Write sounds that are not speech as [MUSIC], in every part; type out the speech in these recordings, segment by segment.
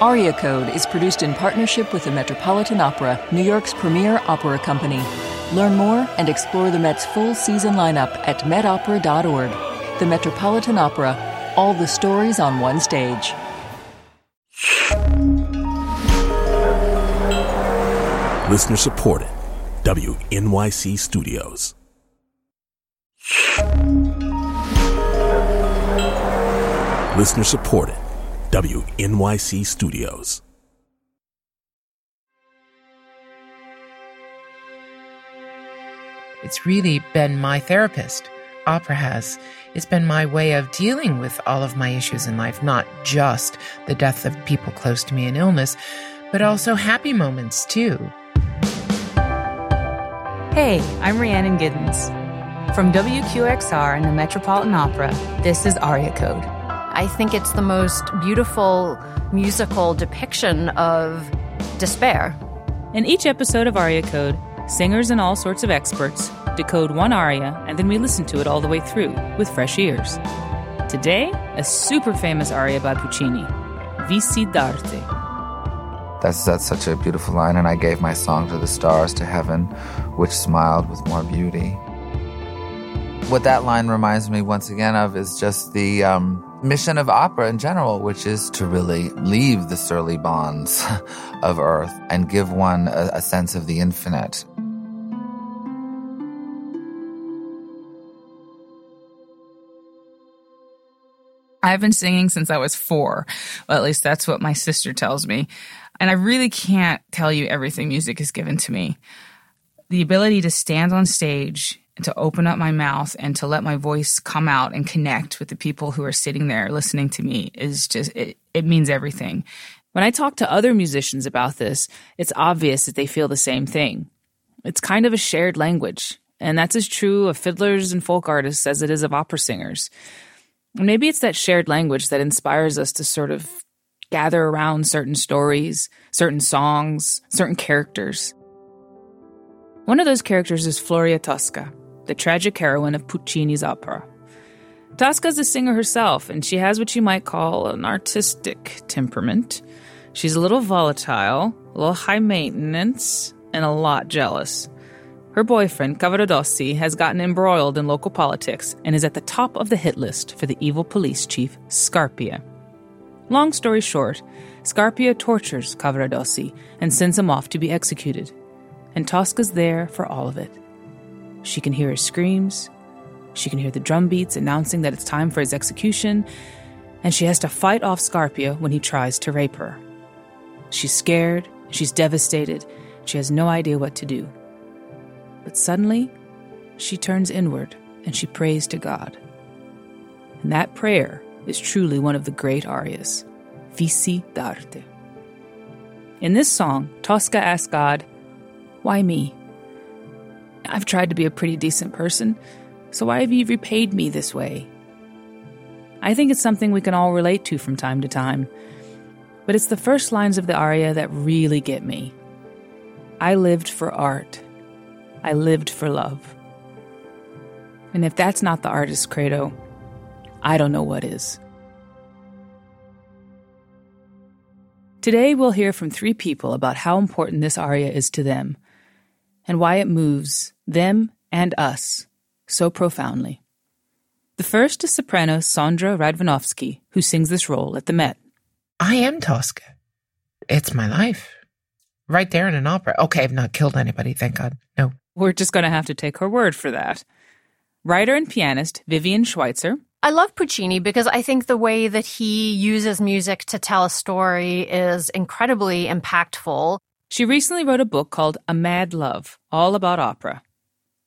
Aria Code is produced in partnership with the Metropolitan Opera, New York's premier opera company. Learn more and explore the Met's full season lineup at metopera.org. The Metropolitan Opera, all the stories on one stage. Listener supported. WNYC Studios. Listener supported. WNYC Studios. It's really been my therapist. Opera has. It's been my way of dealing with all of my issues in life, not just the death of people close to me and illness, but also happy moments too. Hey, I'm Rhiannon Giddens. From WQXR and the Metropolitan Opera, this is Aria Code. I think it's the most beautiful musical depiction of despair. In each episode of Aria Code, singers and all sorts of experts decode one aria and then we listen to it all the way through with fresh ears. Today, a super famous aria by Puccini, Vissi d'arte. That's, that's such a beautiful line, and I gave my song to the stars, to heaven, which smiled with more beauty. What that line reminds me once again of is just the um, mission of opera in general, which is to really leave the surly bonds [LAUGHS] of earth and give one a, a sense of the infinite. I've been singing since I was four. Well, at least that's what my sister tells me. And I really can't tell you everything music has given to me. The ability to stand on stage to open up my mouth and to let my voice come out and connect with the people who are sitting there listening to me is just, it, it means everything. When I talk to other musicians about this, it's obvious that they feel the same thing. It's kind of a shared language. And that's as true of fiddlers and folk artists as it is of opera singers. And maybe it's that shared language that inspires us to sort of gather around certain stories, certain songs, certain characters. One of those characters is Floria Tosca, the tragic heroine of Puccini's opera. Tosca's a singer herself, and she has what you might call an artistic temperament. She's a little volatile, a little high maintenance, and a lot jealous. Her boyfriend, Cavaradossi, has gotten embroiled in local politics and is at the top of the hit list for the evil police chief, Scarpia. Long story short, Scarpia tortures Cavaradossi and sends him off to be executed. And Tosca's there for all of it. She can hear his screams, she can hear the drum beats announcing that it's time for his execution, and she has to fight off Scarpia when he tries to rape her. She's scared, she's devastated, she has no idea what to do. But suddenly, she turns inward and she prays to God. And that prayer is truly one of the great arias, Vissi d'arte. In this song, Tosca asks God, Why me? I've tried to be a pretty decent person, so why have you repaid me this way? I think it's something we can all relate to from time to time, but it's the first lines of the aria that really get me. I lived for art. I lived for love. And if that's not the artist's credo, I don't know what is. Today, we'll hear from three people about how important this aria is to them and why it moves them and us so profoundly. The first is soprano Sondra Radvanovsky, who sings this role at the Met. I am Tosca. It's my life. Right there in an opera. Okay, I've not killed anybody, thank God. No. We're just going to have to take her word for that. Writer and pianist Vivien Schweitzer. I love Puccini because I think the way that he uses music to tell a story is incredibly impactful. She recently wrote a book called A Mad Love, all about opera.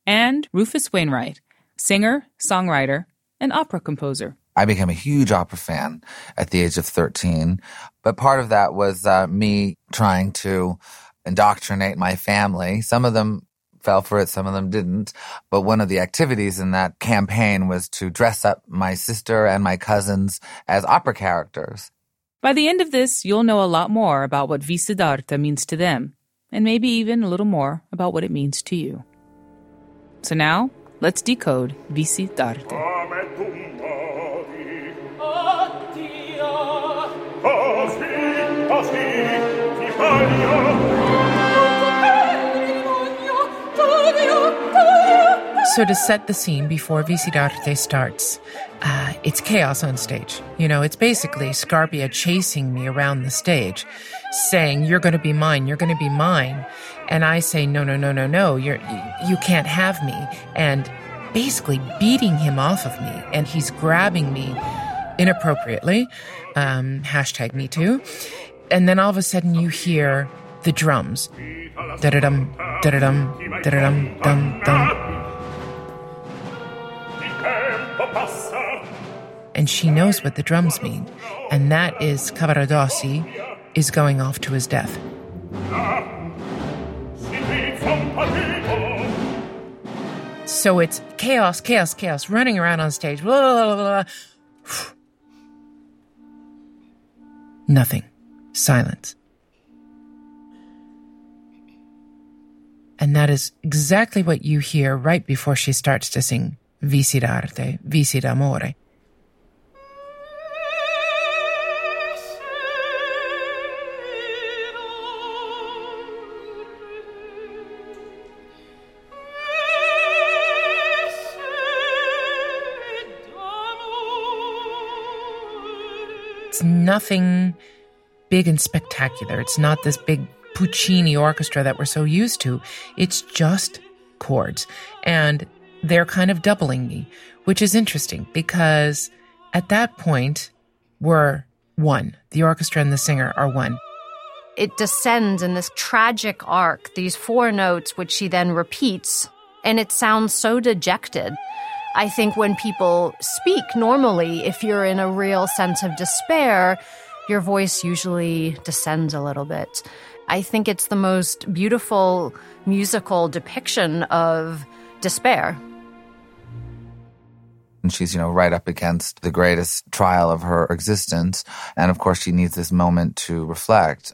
And Rufus Wainwright, singer, songwriter, and opera composer. I became a huge opera fan at the age of 13. But part of that was uh, me trying to indoctrinate my family. Some of them fell for it, some of them didn't. But one of the activities in that campaign was to dress up my sister and my cousins as opera characters. By the end of this, you'll know a lot more about what Vissi d'arte means to them, and maybe even a little more about what it means to you. So now, let's decode Vissi So, to set the scene before Vissi d'arte starts, uh, it's chaos on stage. You know, it's basically Scarpia chasing me around the stage, saying, You're going to be mine, you're going to be mine. And I say, No, no, no, no, no, you're, you can't have me. And basically beating him off of me. And he's grabbing me inappropriately. Um, hashtag me too. And then all of a sudden you hear the drums. Da da dum, da da dum, dum, And she knows what the drums mean, and that is Cavaradossi is going off to his death. So it's chaos, chaos, chaos, running around on stage. Blah, blah, blah, Nothing. Silence. And that is exactly what you hear right before she starts to sing Vissi d'arte, Vissi nothing big and spectacular. It's not this big Puccini orchestra that we're so used to. It's just chords. And they're kind of doubling me, which is interesting because at that point, we're one. The orchestra and the singer are one. It descends in this tragic arc, these four notes, which she then repeats, and it sounds so dejected. I think when people speak normally, if you're in a real sense of despair, your voice usually descends a little bit. I think it's the most beautiful musical depiction of despair. And she's, you know, right up against the greatest trial of her existence. And of course, she needs this moment to reflect.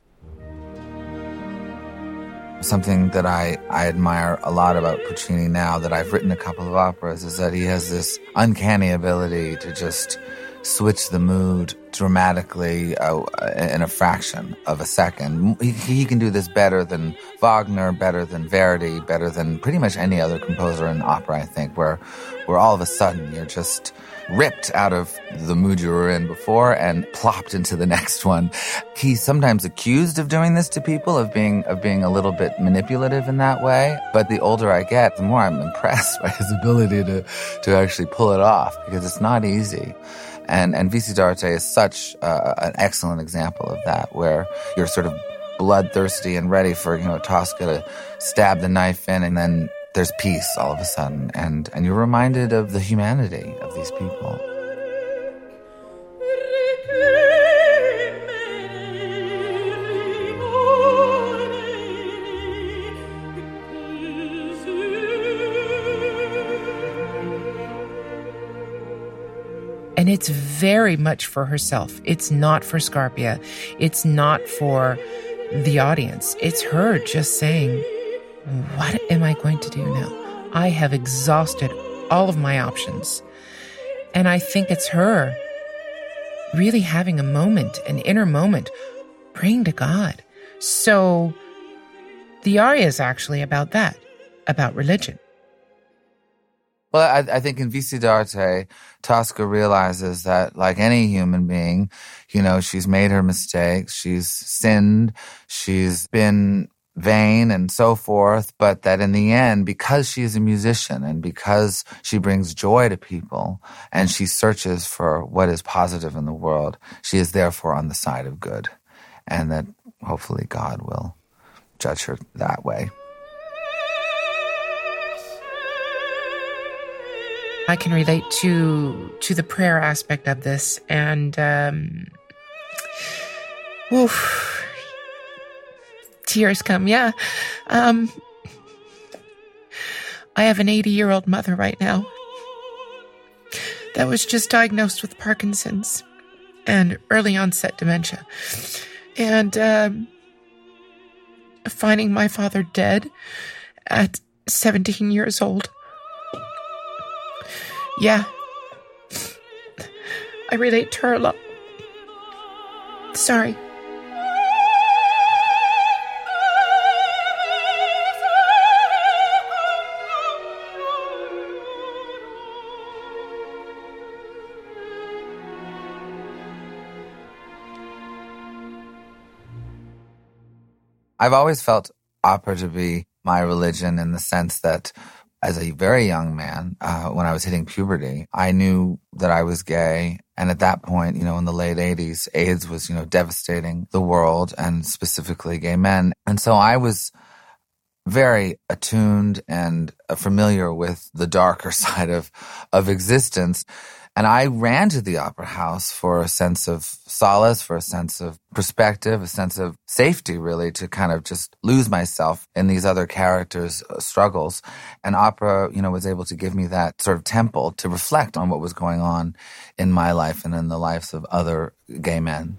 Something that I, I admire a lot about Puccini now that I've written a couple of operas is that he has this uncanny ability to just switch the mood dramatically uh, in a fraction of a second. He, he, can do this better than Wagner, better than Verdi, better than pretty much any other composer in opera, I think, where, where all of a sudden you're just ripped out of the mood you were in before and plopped into the [LAUGHS] next one. He's sometimes accused of doing this to people, of being, of being a little bit manipulative in that way. But the older I get, the more I'm impressed [LAUGHS] by his ability to, to actually pull it off because it's not easy. And, and Vissi d'arte is such uh, an excellent example of that, where you're sort of bloodthirsty and ready for, you know, Tosca to stab the knife in and then there's peace all of a sudden. And, and you're reminded of the humanity of these people. And it's very much for herself. It's not for Scarpia. It's not for the audience. It's her just saying, What am I going to do now? I have exhausted all of my options. And I think it's her really having a moment, an inner moment, praying to God. So the aria is actually about that, about religion. Well, I, I, think in Vissi d'arte, Tosca realizes that, like any human being, you know, she's made her mistakes, she's sinned, she's been vain and so forth, but that in the end, because she is a musician and because she brings joy to people and she searches for what is positive in the world, she is therefore on the side of good. And that hopefully God will judge her that way. I can relate to to the prayer aspect of this, and um, oof, tears come. Yeah, um, I have an 80 year old mother right now that was just diagnosed with Parkinson's and early onset dementia, and um, finding my father dead at 17 years old yeah. I relate to her a lot. Sorry. I've always felt opera to be my religion in the sense that as a very young man, uh, when I was hitting puberty, I knew that I was gay. And at that point, you know, in the late 80s, AIDS was, you know, devastating the world and specifically gay men. And so I was very attuned and familiar with the darker [LAUGHS] side of, of existence. And I ran to the opera house for a sense of solace, for a sense of perspective, a sense of safety, really, to kind of just lose myself in these other characters' uh, struggles. And opera, you know, was able to give me that sort of temple to reflect on what was going on in my life and in the lives of other gay men.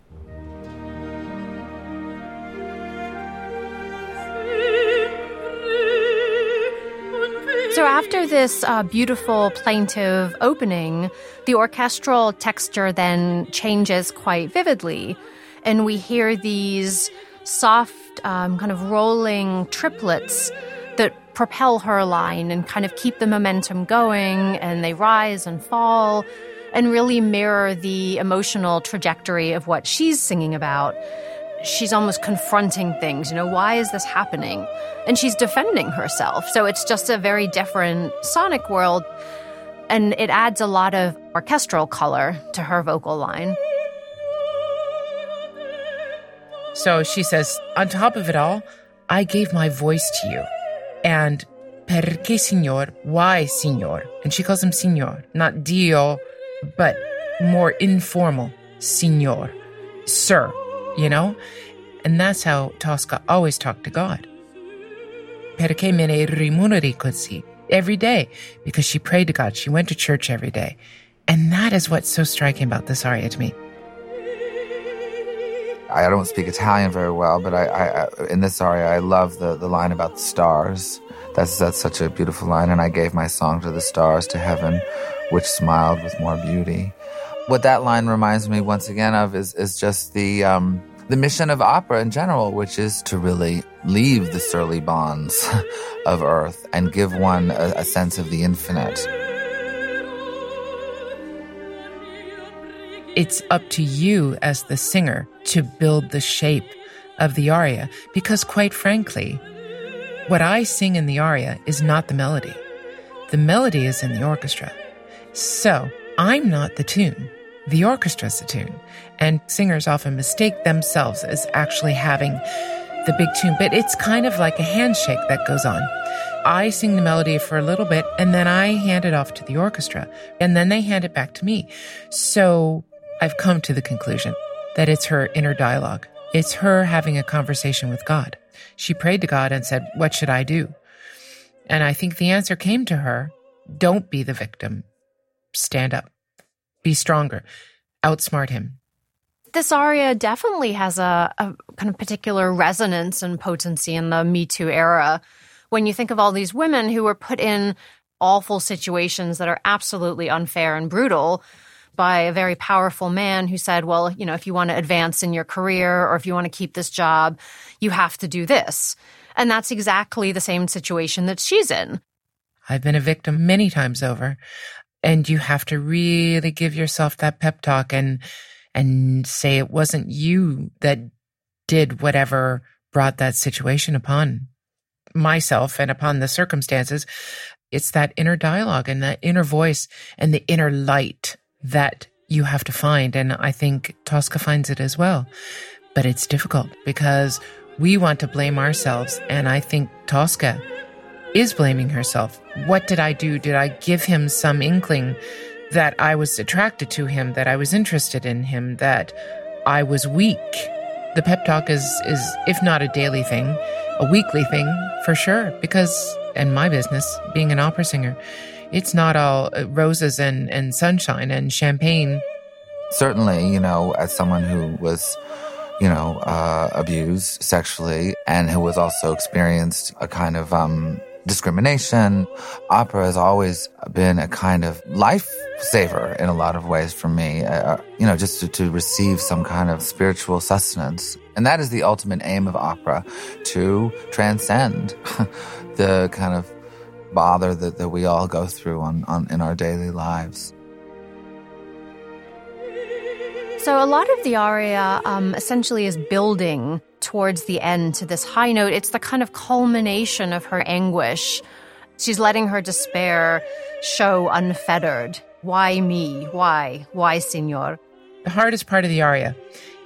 After this uh, beautiful plaintive opening, the orchestral texture then changes quite vividly. And we hear these soft, um, kind of rolling triplets that propel her line and kind of keep the momentum going, and they rise and fall and really mirror the emotional trajectory of what she's singing about she's almost confronting things. You know, why is this happening? And she's defending herself. So it's just a very different sonic world. And it adds a lot of orchestral color to her vocal line. So she says, on top of it all, I gave my voice to you. And perché signor? Why signor? And she calls him signor, not Dio, but more informal, signor, sir you know? And that's how Tosca always talked to God. Perché me ne rimuneri così? Every day, because she prayed to God. She went to church every day. And that is what's so striking about this aria to me. I don't speak Italian very well, but I, I, in this aria, I love the, the line about the stars. That's, that's such a beautiful line. And I gave my song to the stars, to heaven, which smiled with more beauty what that line reminds me once again of is is just the um, the mission of opera in general, which is to really leave the surly bonds [LAUGHS] of earth and give one a, a sense of the infinite. It's up to you as the singer to build the shape of the aria because, quite frankly, what I sing in the aria is not the melody. The melody is in the orchestra. So I'm not the tune. The orchestra's the tune, and singers often mistake themselves as actually having the big tune, but it's kind of like a handshake that goes on. I sing the melody for a little bit and then I hand it off to the orchestra and then they hand it back to me. So I've come to the conclusion that it's her inner dialogue. It's her having a conversation with God. She prayed to God and said, What should I do? And I think the answer came to her don't be the victim, stand up. Be stronger. Outsmart him. This aria definitely has a, a kind of particular resonance and potency in the Me Too era. When you think of all these women who were put in awful situations that are absolutely unfair and brutal by a very powerful man who said, well, you know, if you want to advance in your career or if you want to keep this job, you have to do this. And that's exactly the same situation that she's in. I've been a victim many times over and you have to really give yourself that pep talk and and say it wasn't you that did whatever brought that situation upon myself and upon the circumstances. It's that inner dialogue and that inner voice and the inner light that you have to find. And i think tosca finds it as well. But it's difficult because we want to blame ourselves. And i think tosca is blaming herself. What did I do? Did I give him some inkling that I was attracted to him, that I was interested in him, that I was weak? The pep talk is, is if not a daily thing, a weekly thing for sure. Because in my business, being an opera singer, it's not all roses and, and sunshine and champagne. Certainly, you know, as someone who was you know, uh, abused sexually and who was also experienced a kind of um, discrimination. Opera has always been a kind of lifesaver in a lot of ways for me, uh, uh, you know, just to, to receive some kind of spiritual sustenance. And that is the ultimate aim of opera, to transcend [LAUGHS] the kind of bother that, that we all go through on, on in our daily lives. So a lot of the aria um, essentially is building towards the end to this high note. It's the kind of culmination of her anguish. She's letting her despair show unfettered. Why me? Why? Why, Signor? The hardest part of the aria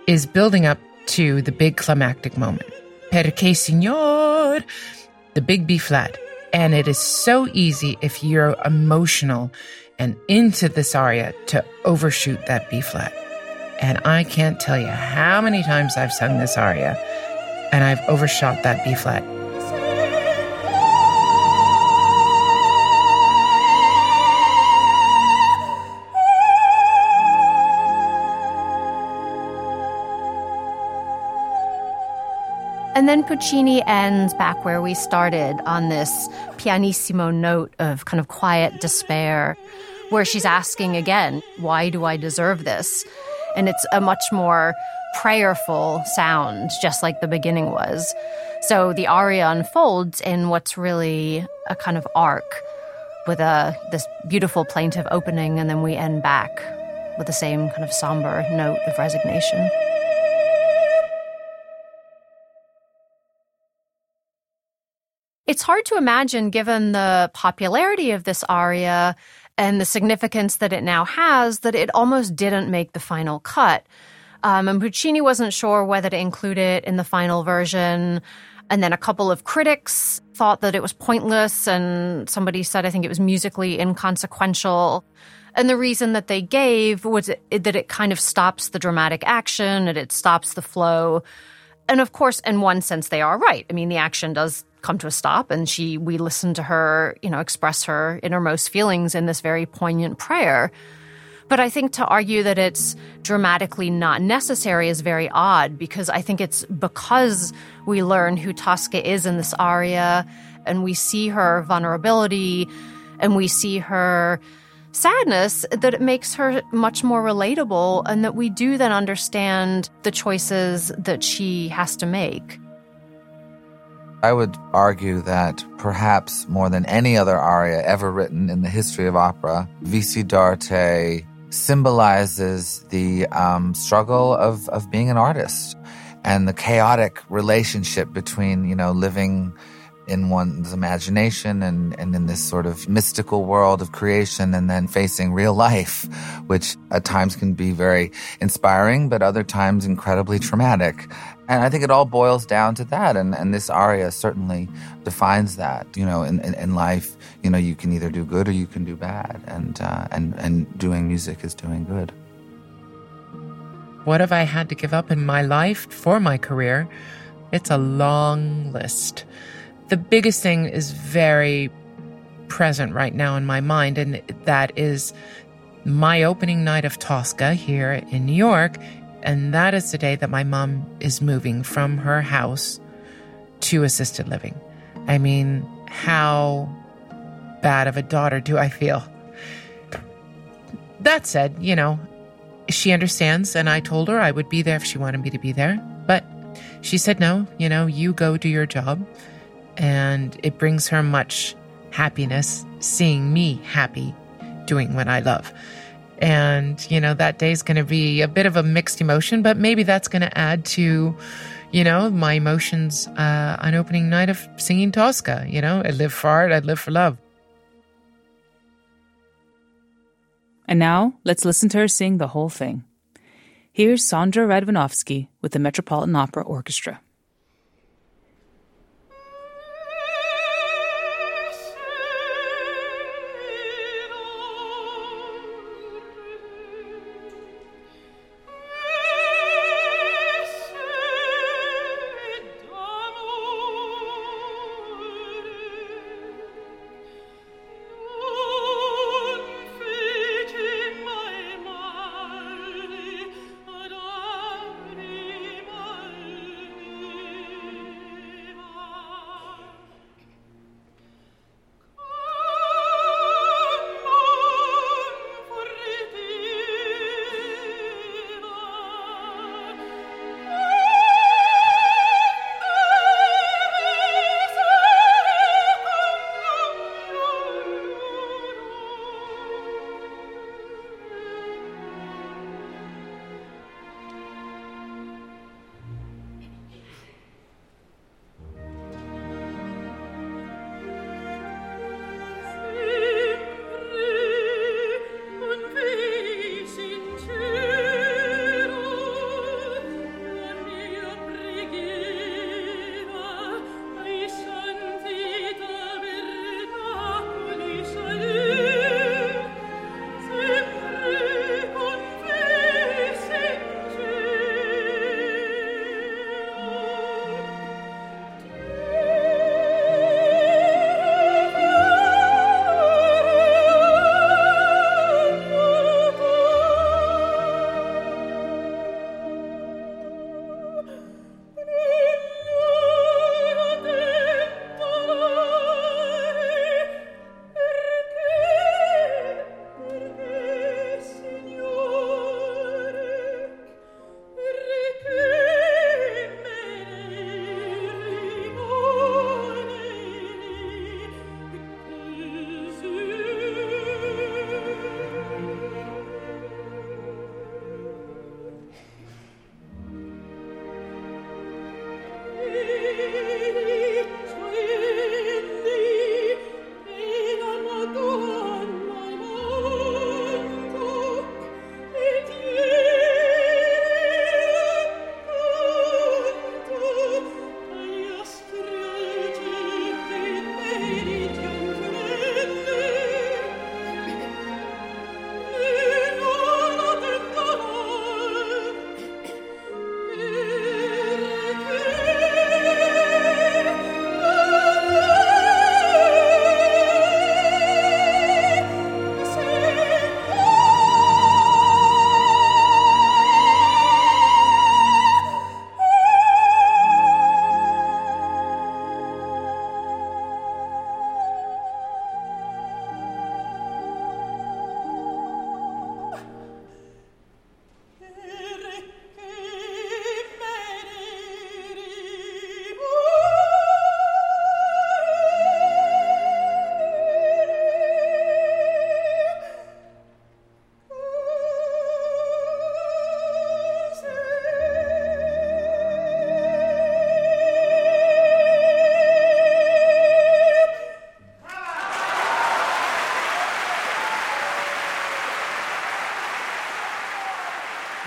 is building up to the big climactic moment. Perché, Signor? The big B flat. And it is so easy if you're emotional and into this aria to overshoot that B flat. And I can't tell you how many times I've sung this aria and I've overshot that B flat. And then Puccini ends back where we started on this pianissimo note of kind of quiet despair, where she's asking again, Why do I deserve this? And it's a much more prayerful sound, just like the beginning was. So the aria unfolds in what's really a kind of arc with a this beautiful plaintive opening, and then we end back with the same kind of somber note of resignation. It's hard to imagine, given the popularity of this aria and the significance that it now has, that it almost didn't make the final cut. Um, and Puccini wasn't sure whether to include it in the final version. And then a couple of critics thought that it was pointless, and somebody said, I think it was musically inconsequential. And the reason that they gave was it, that it kind of stops the dramatic action and it stops the flow. And of course, in one sense, they are right. I mean, the action does come to a stop and she we listen to her you know express her innermost feelings in this very poignant prayer but i think to argue that it's dramatically not necessary is very odd because i think it's because we learn who tosca is in this aria and we see her vulnerability and we see her sadness that it makes her much more relatable and that we do then understand the choices that she has to make. I would argue that perhaps more than any other aria ever written in the history of opera, Vissi d'arte symbolizes the um, struggle of, of being an artist and the chaotic relationship between, you know, living in one's imagination and, and in this sort of mystical world of creation and then facing real life, which at times can be very inspiring, but other times incredibly traumatic. And I think it all boils down to that. And, and this aria certainly defines that. You know, in, in, in life, you know, you can either do good or you can do bad. And, uh, and, and doing music is doing good. What have I had to give up in my life for my career? It's a long list. The biggest thing is very present right now in my mind, and that is my opening night of Tosca here in New York and that is the day that my mom is moving from her house to assisted living. I mean, how bad of a daughter do I feel? That said, you know, she understands, and I told her I would be there if she wanted me to be there. But she said, no, you know, you go do your job. And it brings her much happiness seeing me happy doing what I love. And, you know, that day is going to be a bit of a mixed emotion, but maybe that's going to add to, you know, my emotions uh, on opening night of singing Tosca. You know, I live for art, I live for love. And now let's listen to her sing the whole thing. Here's Sondra Radvanovsky with the Metropolitan Opera Orchestra.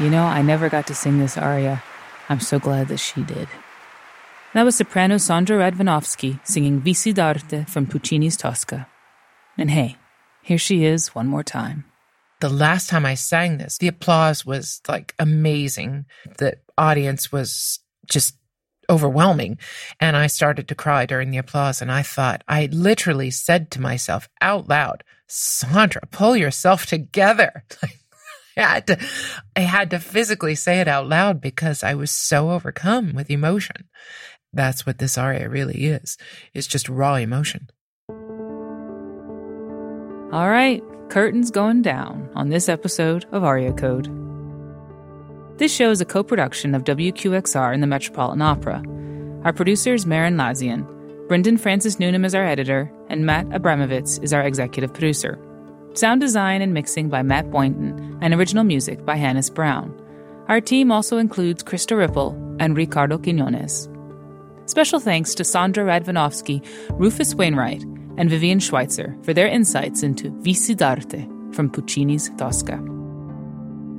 You know, I never got to sing this aria. I'm so glad that she did. That was soprano Sondra Radvanovsky singing Vissi d'arte from Puccini's Tosca. And hey, here she is one more time. The last time I sang this, the applause was like amazing. The audience was just overwhelming. And I started to cry during the applause. And I thought, I literally said to myself out loud, Sondra, pull yourself together. [LAUGHS] [LAUGHS] Had to, I had to physically say it out loud because I was so overcome with emotion. That's what this aria really is. It's just raw emotion. All right, curtains going down on this episode of Aria Code. This show is a co production of WQXR and the Metropolitan Opera. Our producer is Merrin Lazyan. Brendan Francis Newnham is our editor, and Matt Abramovitz is our executive producer. Sound design and mixing by Matt Boynton, and original music by Hannis Brown. Our team also includes Krista Ripple and Ricardo Quinones. Special thanks to Sondra Radvanovsky, Rufus Wainwright, and Vivien Schweitzer for their insights into Vissi d'arte from Puccini's Tosca.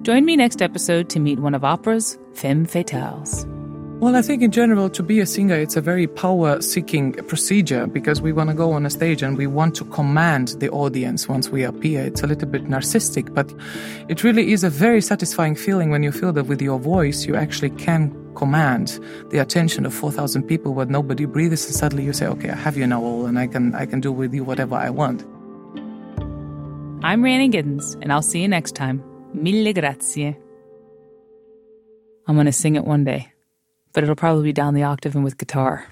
Join me next episode to meet one of opera's femme fatales. Well, I think in general, to be a singer, it's a very power seeking procedure because we want to go on a stage and we want to command the audience once we appear. It's a little bit narcissistic, but it really is a very satisfying feeling when you feel that with your voice, you actually can command the attention of 4,000 people where nobody breathes and suddenly you say, okay, I have you now all and I can, I can do with you whatever I want. I'm Rhiannon Giddens, and I'll see you next time. Mille grazie. I'm going to sing it one day but it'll probably be down the octave and with guitar.